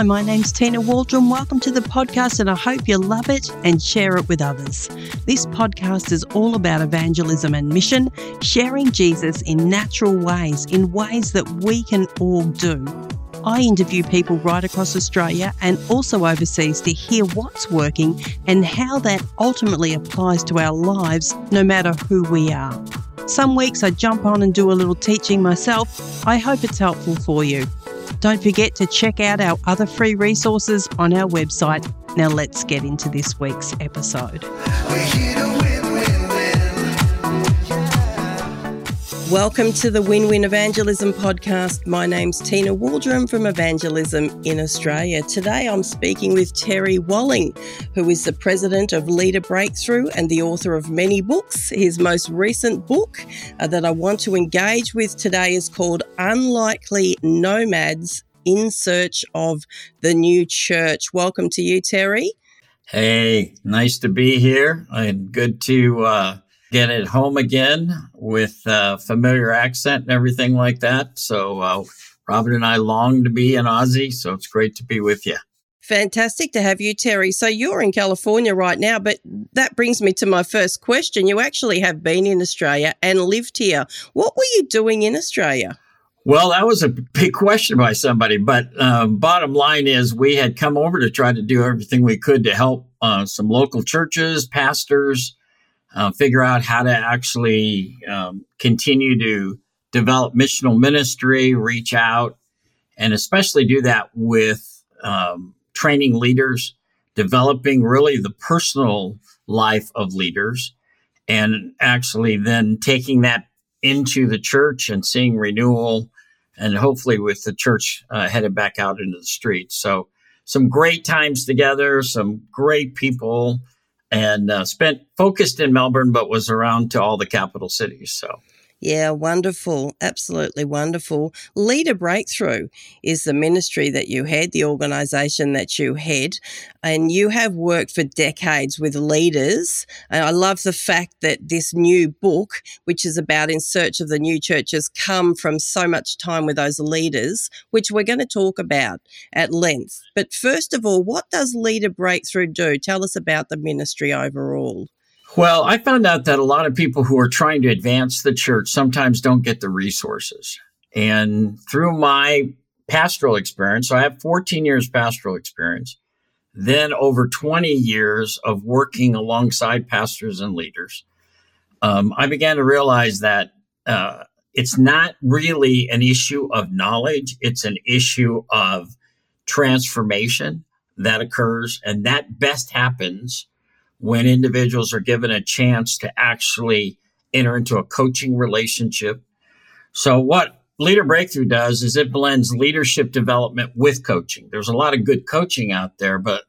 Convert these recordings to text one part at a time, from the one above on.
Hi, my name's Tina Waldron. Welcome to the podcast, and I hope you love it and share it with others. This podcast is all about evangelism and mission, sharing Jesus in natural ways, in ways that we can all do. I interview people right across Australia and also overseas to hear what's working and how that ultimately applies to our lives, no matter who we are. Some weeks I jump on and do a little teaching myself. I hope it's helpful for you. Don't forget to check out our other free resources on our website. Now, let's get into this week's episode. Welcome to the Win Win Evangelism podcast. My name's Tina Waldron from Evangelism in Australia. Today I'm speaking with Terry Walling, who is the president of Leader Breakthru and the author of many books. His most recent book uh, that I want to engage with today is called Unlikely Nomads in Search of the New Church. Welcome to you, Terry. Hey, nice to be here and good to uh, get at home again with a familiar accent and everything like that. So, uh, Robin and I long to be in Aussie, so it's great to be with you. Fantastic to have you, Terry. So you're in California right now, but that brings me to my first question. You actually have been in Australia and lived here. What were you doing in Australia? Well, that was a big question by somebody, but um, bottom line is we had come over to try to do everything we could to help uh, some local churches, pastors, uh, figure out how to actually um, continue to develop missional ministry, reach out, and especially do that with um, training leaders, developing really the personal life of leaders, and actually then taking that into the church and seeing renewal, and hopefully with the church uh, headed back out into the streets. So, some great times together, some great people and uh, spent focused in Melbourne, but was around to all the capital cities. So yeah, wonderful. Absolutely wonderful. Leader Breakthru is the ministry that you head, the organization that you head, and you have worked for decades with leaders. And I love the fact that this new book, which is about in search of the new church, has come from so much time with those leaders, which we're going to talk about at length. But first of all, what does Leader Breakthru do? Tell us about the ministry overall. Well, I found out that a lot of people who are trying to advance the church sometimes don't get the resources. And through my pastoral experience, so I have 14 years pastoral experience, then over 20 years of working alongside pastors and leaders, um, I began to realize that uh, it's not really an issue of knowledge, it's an issue of transformation that occurs. And that best happens when individuals are given a chance to actually enter into a coaching relationship. So, what Leader Breakthru does is it blends leadership development with coaching. There's a lot of good coaching out there, but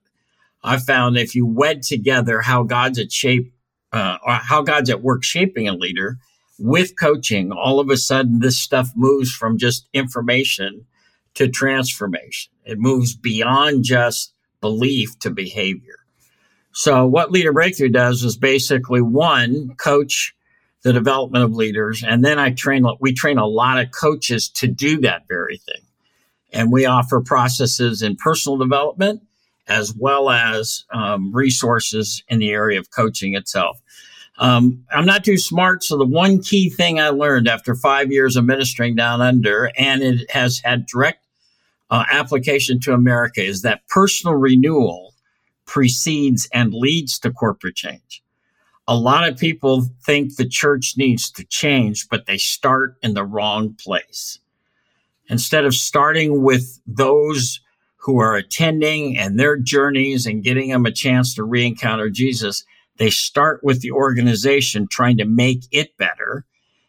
I found if you wed together how God's at shape, uh, or how God's at work shaping a leader with coaching, all of a sudden this stuff moves from just information to transformation. It moves beyond just belief to behavior. So what Leader Breakthru does is basically one, coach the development of leaders. And then I train, we train a lot of coaches to do that very thing. And we offer processes in personal development as well as um, resources in the area of coaching itself. Um, I'm not too smart. So the one key thing I learned after five years of ministering down under, and it has had direct uh, application to America, is that personal renewal precedes and leads to corporate change. A lot of people think the church needs to change, but they start in the wrong place. Instead of starting with those who are attending and their journeys and getting them a chance to re encounter Jesus, they start with the organization trying to make it better.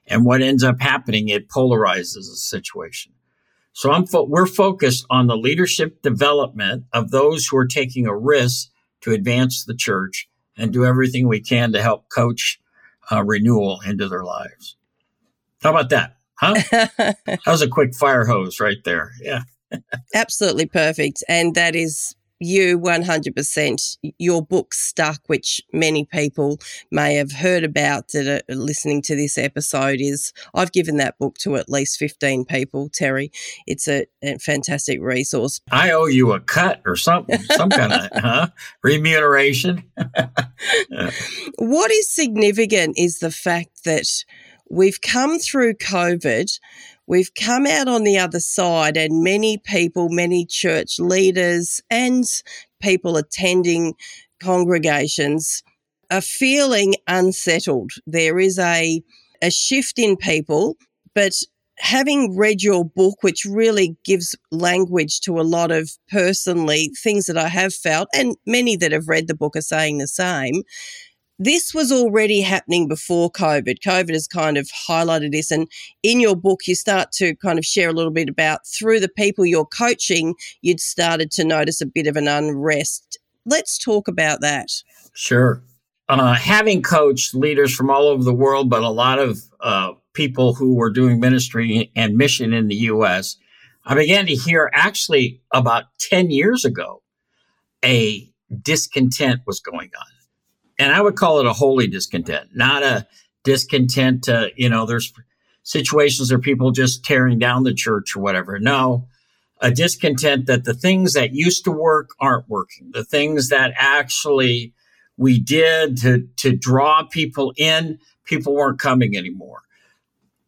And what ends up happening, it polarizes the situation. So I'm fo- we're focused on the leadership development of those who are taking a risk to advance the church and do everything we can to help coach uh, renewal into their lives. How about that? Huh? that was a quick fire hose right there. Yeah. Absolutely perfect. And that is you 100%. Your book stuck, which many people may have heard about that are listening to this episode, is I've given that book to at least 15 people, Terry. It's a, a fantastic resource. I owe you a cut or something, some kind of huh? remuneration. what is significant is the fact that we've come through COVID We've come out on the other side, and many people, many church leaders, and people attending congregations are feeling unsettled. There is a, a shift in people, but having read your book, which really gives language to a lot of personally things that I have felt, and many that have read the book are saying the same, this was already happening before COVID. COVID has kind of highlighted this. And in your book, you start to kind of share a little bit about through the people you're coaching, you'd started to notice a bit of an unrest. Let's talk about that. Sure. Uh, having coached leaders from all over the world, but a lot of uh, people who were doing ministry and mission in the U.S., I began to hear actually about 10 years ago a discontent was going on and I would call it a holy discontent, not a discontent. To, you know, there's situations where people just tearing down the church or whatever. No, a discontent that the things that used to work aren't working. The things that actually we did to to draw people in, people weren't coming anymore.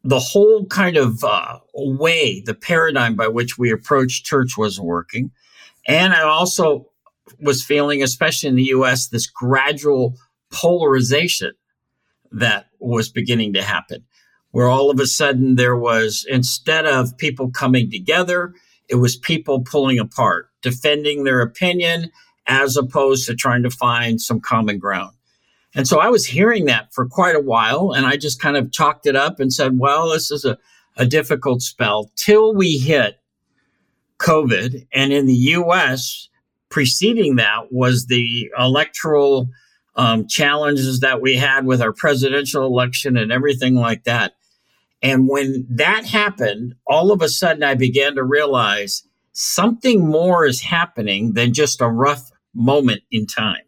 The whole kind of uh, way, the paradigm by which we approached church wasn't working. And I also was feeling, especially in the US, this gradual polarization that was beginning to happen, where all of a sudden there was, instead of people coming together, it was people pulling apart, defending their opinion as opposed to trying to find some common ground. And so I was hearing that for quite a while, and I just kind of chalked it up and said, well, this is a, a difficult spell till we hit COVID. And in the US, preceding that was the electoral um, challenges that we had with our presidential election and everything like that. And when that happened, all of a sudden I began to realize something more is happening than just a rough moment in time.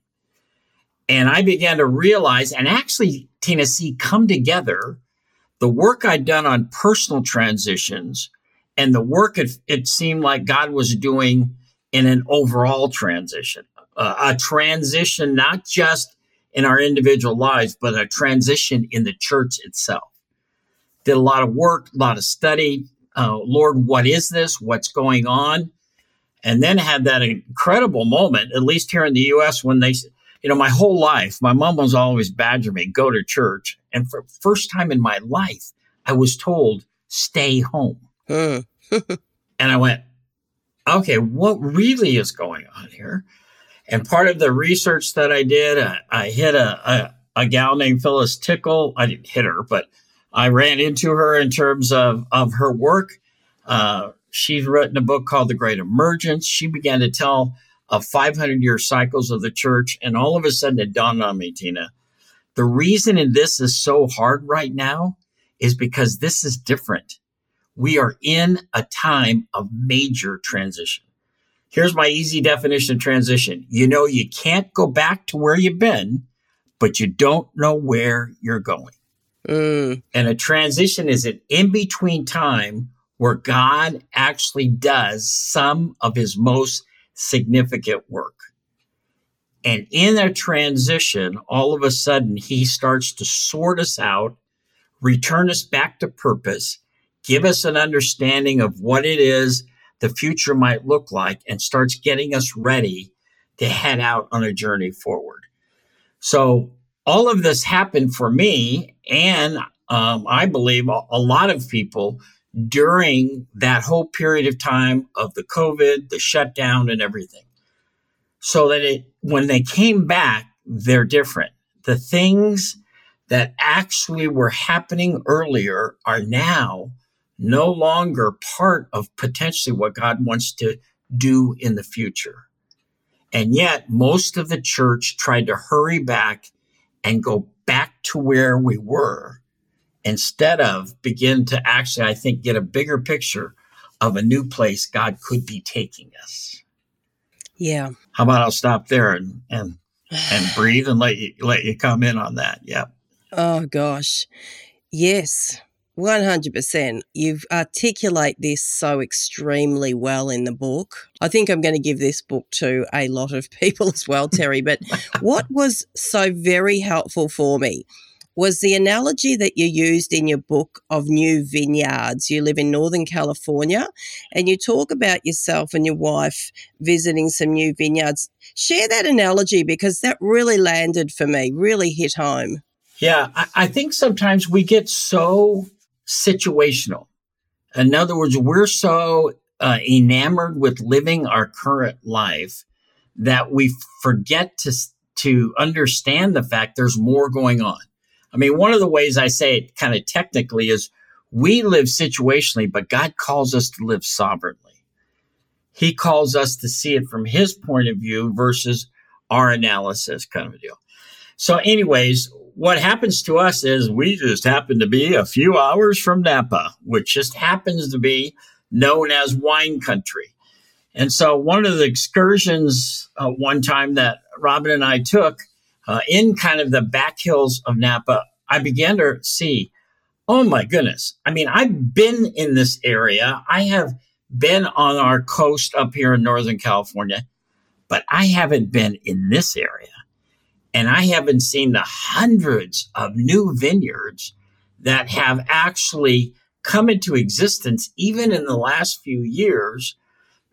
And I began to realize and actually, Tina, see come together the work I'd done on personal transitions and the work it, it seemed like God was doing in an overall transition, uh, a transition not just in our individual lives, but a transition in the church itself. Did a lot of work, a lot of study. Uh, Lord, what is this? What's going on? And then had that incredible moment, at least here in the US, when they, you know, my whole life, my mom was always badgering me, go to church. And for first time in my life, I was told, stay home. and I went, okay, what really is going on here? And part of the research that I did, I, I hit a, a, a, gal named Phyllis Tickle. I didn't hit her, but I ran into her in terms of, of her work. Uh, she's written a book called The Great Emergence. She began to tell of 500 year cycles of the church. And all of a sudden it dawned on me, Tina, the reason in this is so hard right now is because this is different. We are in a time of major transition. Here's my easy definition of transition. You know, you can't go back to where you've been, but you don't know where you're going. Mm. And a transition is an in between time where God actually does some of his most significant work. And in a transition, all of a sudden, he starts to sort us out, return us back to purpose, give us an understanding of what it is the future might look like and starts getting us ready to head out on a journey forward. So all of this happened for me and um, I believe a lot of people during that whole period of time of the COVID, the shutdown, and everything. So that it, when they came back, they're different. The things that actually were happening earlier are now no longer part of potentially what God wants to do in the future. And yet, most of the church tried to hurry back and go back to where we were instead of begin to actually, I think, get a bigger picture of a new place God could be taking us. Yeah. How about I'll stop there and and and breathe and let you let you come in on that. Yep. Oh gosh. Yes. 100%. You articulate this so extremely well in the book. I think I'm going to give this book to a lot of people as well, Terry. But what was so very helpful for me was the analogy that you used in your book of new vineyards. You live in Northern California and you talk about yourself and your wife visiting some new vineyards. Share that analogy because that really landed for me, really hit home. Yeah, I, I think sometimes we get so situational. In other words, we're so uh, enamored with living our current life that we forget to to understand the fact there's more going on. I mean, one of the ways I say it kind of technically is we live situationally, but God calls us to live sovereignly. He calls us to see it from his point of view versus our analysis kind of a deal. So, anyways, what happens to us is we just happen to be a few hours from Napa, which just happens to be known as wine country. And so, one of the excursions uh, one time that Robin and I took uh, in kind of the back hills of Napa, I began to see, oh my goodness. I mean, I've been in this area. I have been on our coast up here in Northern California, but I haven't been in this area. And I haven't seen the hundreds of new vineyards that have actually come into existence even in the last few years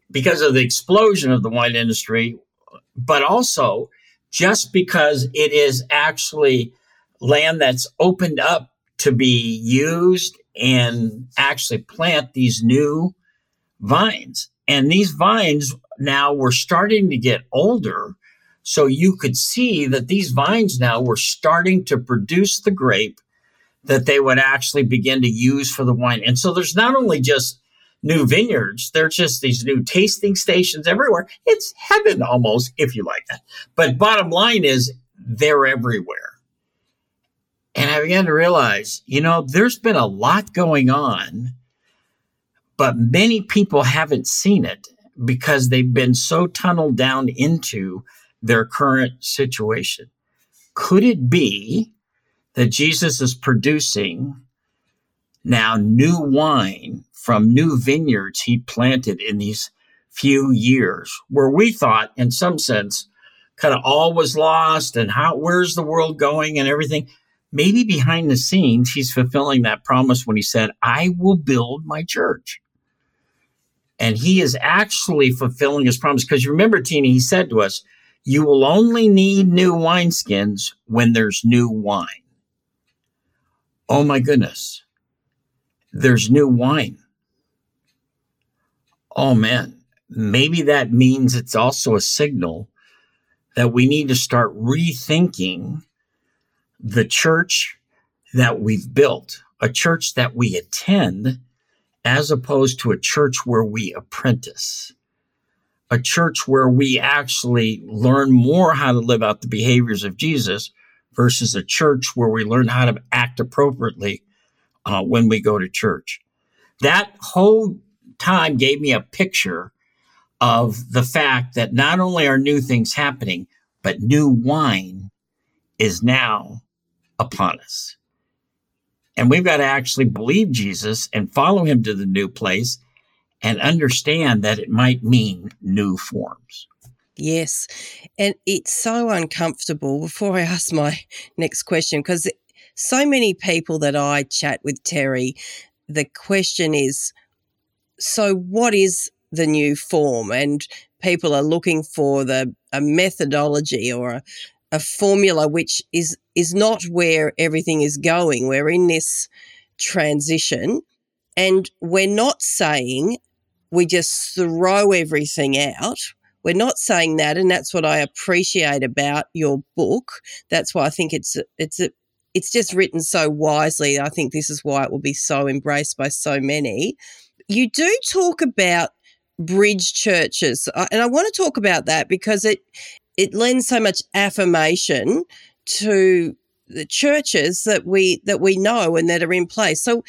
because of the explosion of the wine industry, but also just because it is actually land that's opened up to be used and actually plant these new vines. And these vines now were starting to get older. So you could see that these vines now were starting to produce the grape that they would actually begin to use for the wine. And so there's not only just new vineyards. There's just these new tasting stations everywhere. It's heaven almost, if you like that. But bottom line is they're everywhere. And I began to realize, you know, there's been a lot going on, but many people haven't seen it because they've been so tunneled down into their current situation. Could it be that Jesus is producing now new wine from new vineyards he planted in these few years, where we thought, in some sense, kind of all was lost and how where's the world going and everything. Maybe behind the scenes, he's fulfilling that promise when he said, I will build my church. And he is actually fulfilling his promise. Because you remember, Tina, he said to us, You will only need new wineskins when there's new wine. Oh my goodness. There's new wine oh man, maybe that means it's also a signal that we need to start rethinking the church that we've built, a church that we attend, as opposed to a church where we apprentice, a church where we actually learn more how to live out the behaviors of Jesus versus a church where we learn how to act appropriately uh, when we go to church. That whole time gave me a picture of the fact that not only are new things happening, but new wine is now upon us. And we've got to actually believe Jesus and follow him to the new place and understand that it might mean new forms. Yes. And it's so uncomfortable before I ask my next question, because so many people that I chat with, Terry, the question is, so what is the new form? And people are looking for the a methodology or a, a formula which is is not where everything is going. We're in this transition and we're not saying we just throw everything out. We're not saying that, and that's what I appreciate about your book. That's why I think it's it's a, it's just written so wisely. I think this is why it will be so embraced by so many you do talk about bridge churches, uh, and I want to talk about that because it it lends so much affirmation to the churches that we that we know and that are in place. So,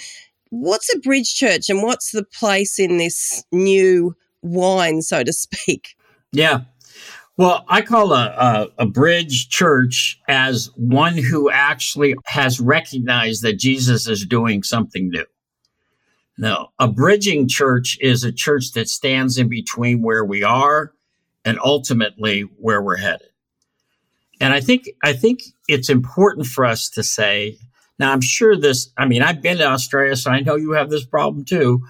what's a bridge church, and what's the place in this new wine, so to speak? Yeah. Well, I call a, a, a, bridge church as one who actually has recognized that Jesus is doing something new. No, a bridging church is a church that stands in between where we are and ultimately where we're headed. And I think I think it's important for us to say, now I'm sure this, I mean, I've been to Australia, so I know you have this problem too,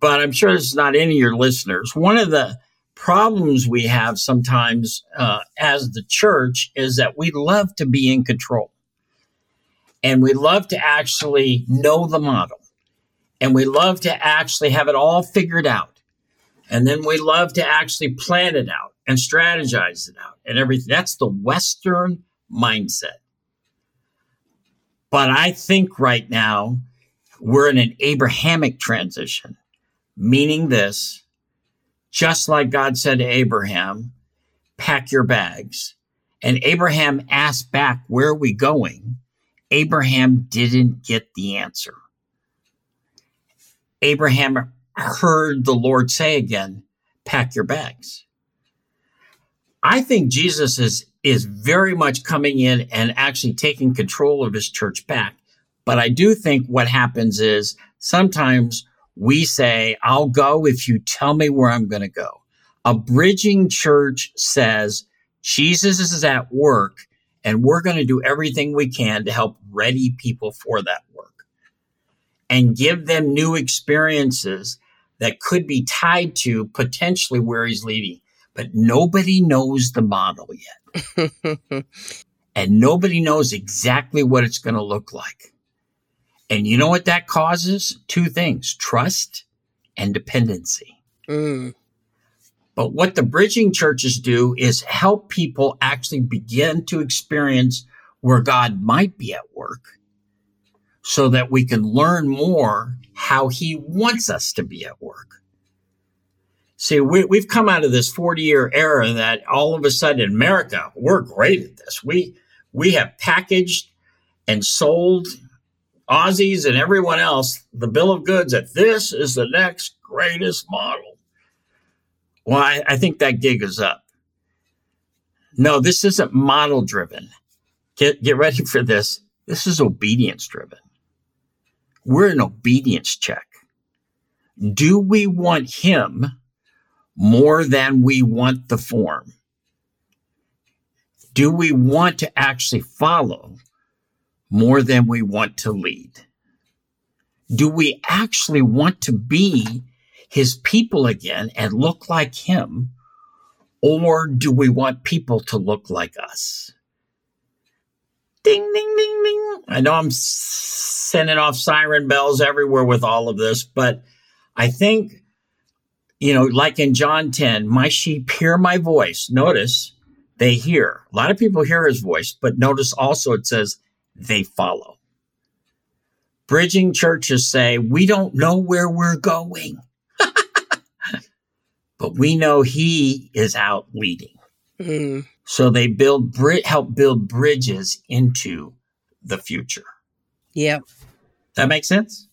but I'm sure it's not any of your listeners. One of the problems we have sometimes uh, as the church is that we love to be in control. And we love to actually know the model. And we love to actually have it all figured out. And then we love to actually plan it out and strategize it out and everything. That's the western mindset but i think right now we're in an abrahamic transition meaning this just like God said to Abraham, pack your bags. And Abraham asked back, Where are we going? Abraham didn't get the answer. Abraham heard the Lord say again, Pack your bags. I think Jesus is, is very much coming in and actually taking control of his church back. But I do think what happens is sometimes we say, I'll go if you tell me where I'm going to go. A bridging church says, Jesus is at work and we're going to do everything we can to help ready people for that work and give them new experiences that could be tied to potentially where he's leading. But nobody knows the model yet. and nobody knows exactly what it's going to look like. And you know what that causes? Two things trust and dependency. Mm. But what the bridging churches do is help people actually begin to experience where God might be at work so that we can learn more how he wants us to be at work. See, we, have come out of this 40 year era that all of a sudden in America, we're great at this. We, we have packaged and sold Aussies and everyone else the bill of goods that this is the next greatest model. Well, I, I think that gig is up. No, this isn't model driven. Get, get ready for this. This is obedience driven. We're an obedience check. Do we want him more than we want the form? Do we want to actually follow more than we want to lead? Do we actually want to be his people again and look like him? Or do we want people to look like us? Ding, ding, ding, ding. I know I'm sending off siren bells everywhere with all of this, but I think, you know, like in John 10, my sheep hear my voice. Notice they hear. A lot of people hear his voice, but notice also it says they follow. Bridging churches say, we don't know where we're going, but we know he is out leading. Mm. So they build, help build bridges into the future. Yep. That makes sense?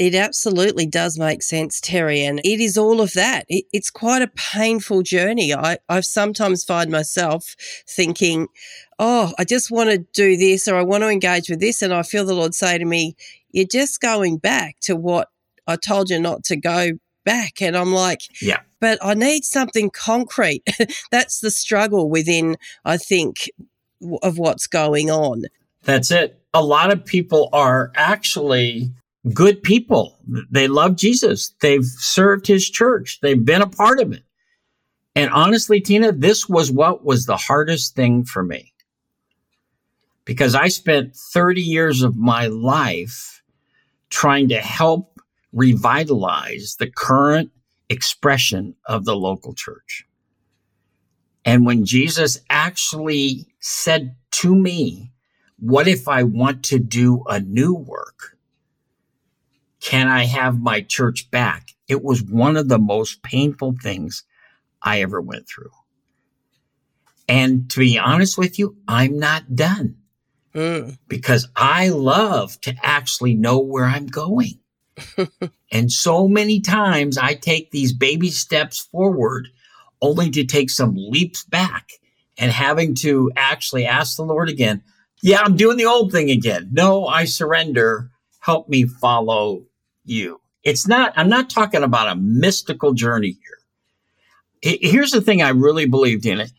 It absolutely does make sense, Terry. And it is all of that. It, it's quite a painful journey. I, I've sometimes find myself thinking, oh, I just want to do this or I want to engage with this. And I feel the Lord say to me, you're just going back to what I told you not to go back. And I'm like, yeah, but I need something concrete. That's the struggle within, I think, of what's going on. That's it. A lot of people are actually good people. They love Jesus. They've served his church. They've been a part of it. And honestly, Tina, this was what was the hardest thing for me. Because I spent 30 years of my life trying to help revitalize the current expression of the local church. And when Jesus actually said to me, What if I want to do a new work? Can I have my church back? It was one of the most painful things I ever went through. And to be honest with you, I'm not done mm. because I love to actually know where I'm going. and so many times I take these baby steps forward only to take some leaps back and having to actually ask the Lord again, yeah, I'm doing the old thing again. No, I surrender. Help me follow you. It's not, I'm not talking about a mystical journey here. Here's the thing I really believed in it.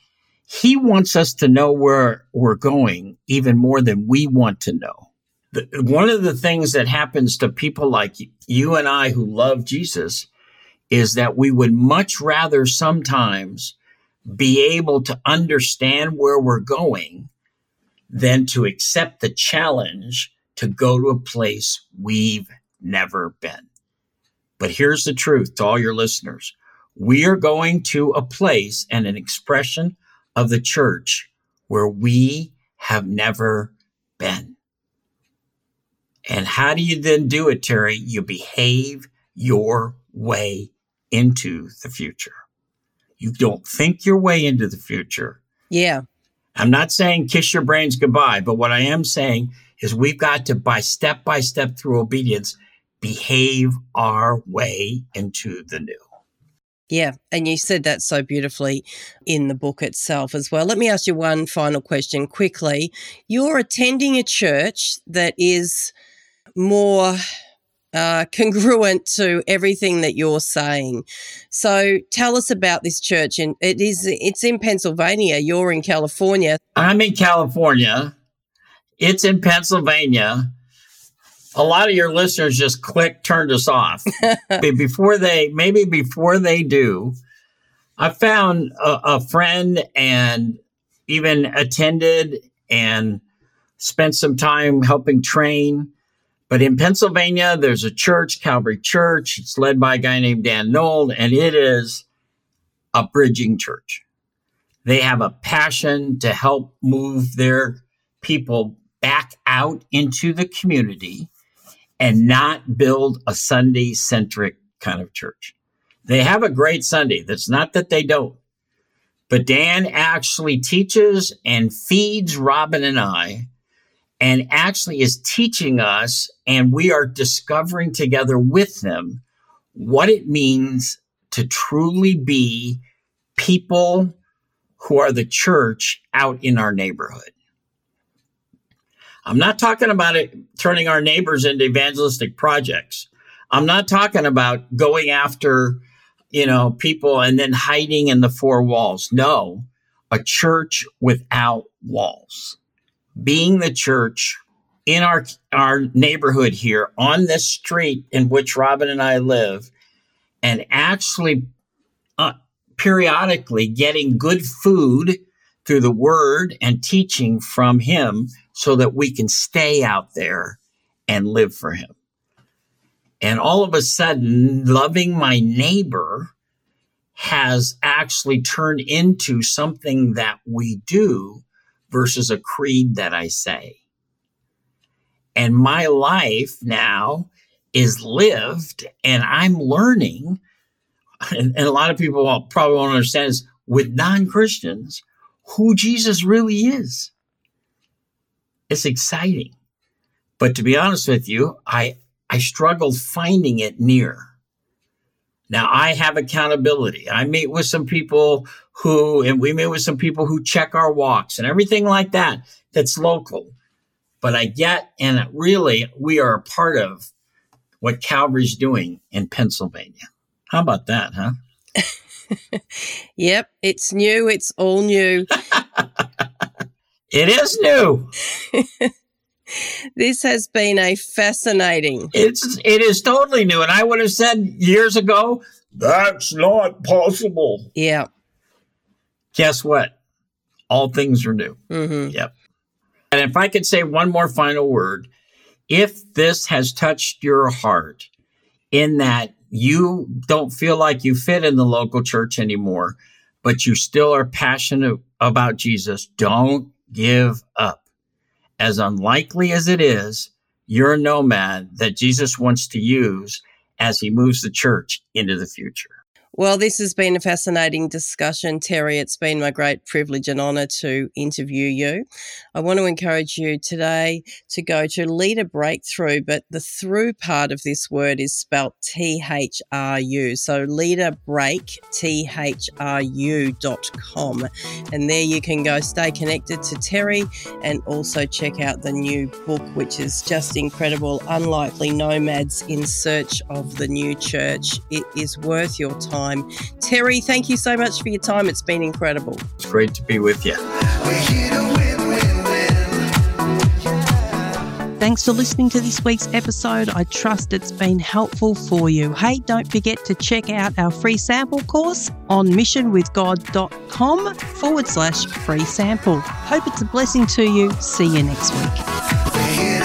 He wants us to know where we're going even more than we want to know. The, one of the things that happens to people like you and I who love Jesus is that we would much rather sometimes be able to understand where we're going than to accept the challenge to go to a place we've never been. But here's the truth to all your listeners. We are going to a place and an expression of the church where we have never been. And how do you then do it, Terry? You behave your way into the future. You don't think your way into the future. Yeah. I'm not saying kiss your brains goodbye, but what I am saying is we've got to, by step by step through obedience, behave our way into the new. Yeah, and you said that so beautifully in the book itself as well. Let me ask you one final question quickly. You're attending a church that is more uh, congruent to everything that you're saying. So tell us about this church. And it is it's in Pennsylvania. You're in California. I'm in California. It's in Pennsylvania a lot of your listeners just click turned us off. Before they maybe before they do i found a, a, friend and even attended and spent some time helping train. But in pennsylvania there's a church calvary church. It's led by a guy named dan nold and it is a bridging church. They have a passion to help move their people back out into the community and not build a Sunday centric kind of church. They have a great Sunday. That's not that they don't. But Dan actually teaches and feeds Robin and I, and actually is teaching us, and we are discovering together with them what it means to truly be people who are the church out in our neighborhood. I'm not talking about it turning our neighbors into evangelistic projects. I'm not talking about going after, you know, people and then hiding in the four walls. No, a church without walls. Being the church in our our neighborhood here on this street in which Robin and I live and actually uh, periodically getting good food through the word and teaching from him so that we can stay out there and live for him. And all of a sudden, loving my neighbor has actually turned into something that we do versus a creed that I say. And my life now is lived, and I'm learning. And, and a lot of people probably won't understand is with non Christians who Jesus really is. It's exciting. But to be honest with you, I, I struggled finding it near. Now I have accountability. I meet with some people who, and we meet with some people who check our walks and everything like that that's local. But I get, and really, we are a part of what Calvary's doing in Pennsylvania. How about that, huh? yep, it's new. It's all new. it is new. this has been a fascinating. It's it is totally new, and I would have said years ago that's not possible. Yeah. Guess what? All things are new. Mm-hmm. Yep. And if I could say one more final word, if this has touched your heart in that you don't feel like you fit in the local church anymore, but you still are passionate about Jesus, don't give up as unlikely as it is, you're a nomad that Jesus wants to use as he moves the church into the future. Well, this has been a fascinating discussion, Terry. It's been my great privilege and honour to interview you. I want to encourage you today to go to Leader Breakthru, but the through part of this word is spelt T H R U. So Leader Break, T H R U dot com. And there you can go stay connected to Terry and also check out the new book, which is just incredible Unlikely Nomads in Search of the New Church. It is worth your time time. Terry, thank you so much for your time. It's been incredible. It's great to be with you. Thanks for listening to this week's episode. I trust it's been helpful for you. Hey, don't forget to check out our free sample course on missionwithgod.com forward slash free sample. Hope it's a blessing to you. See you next week.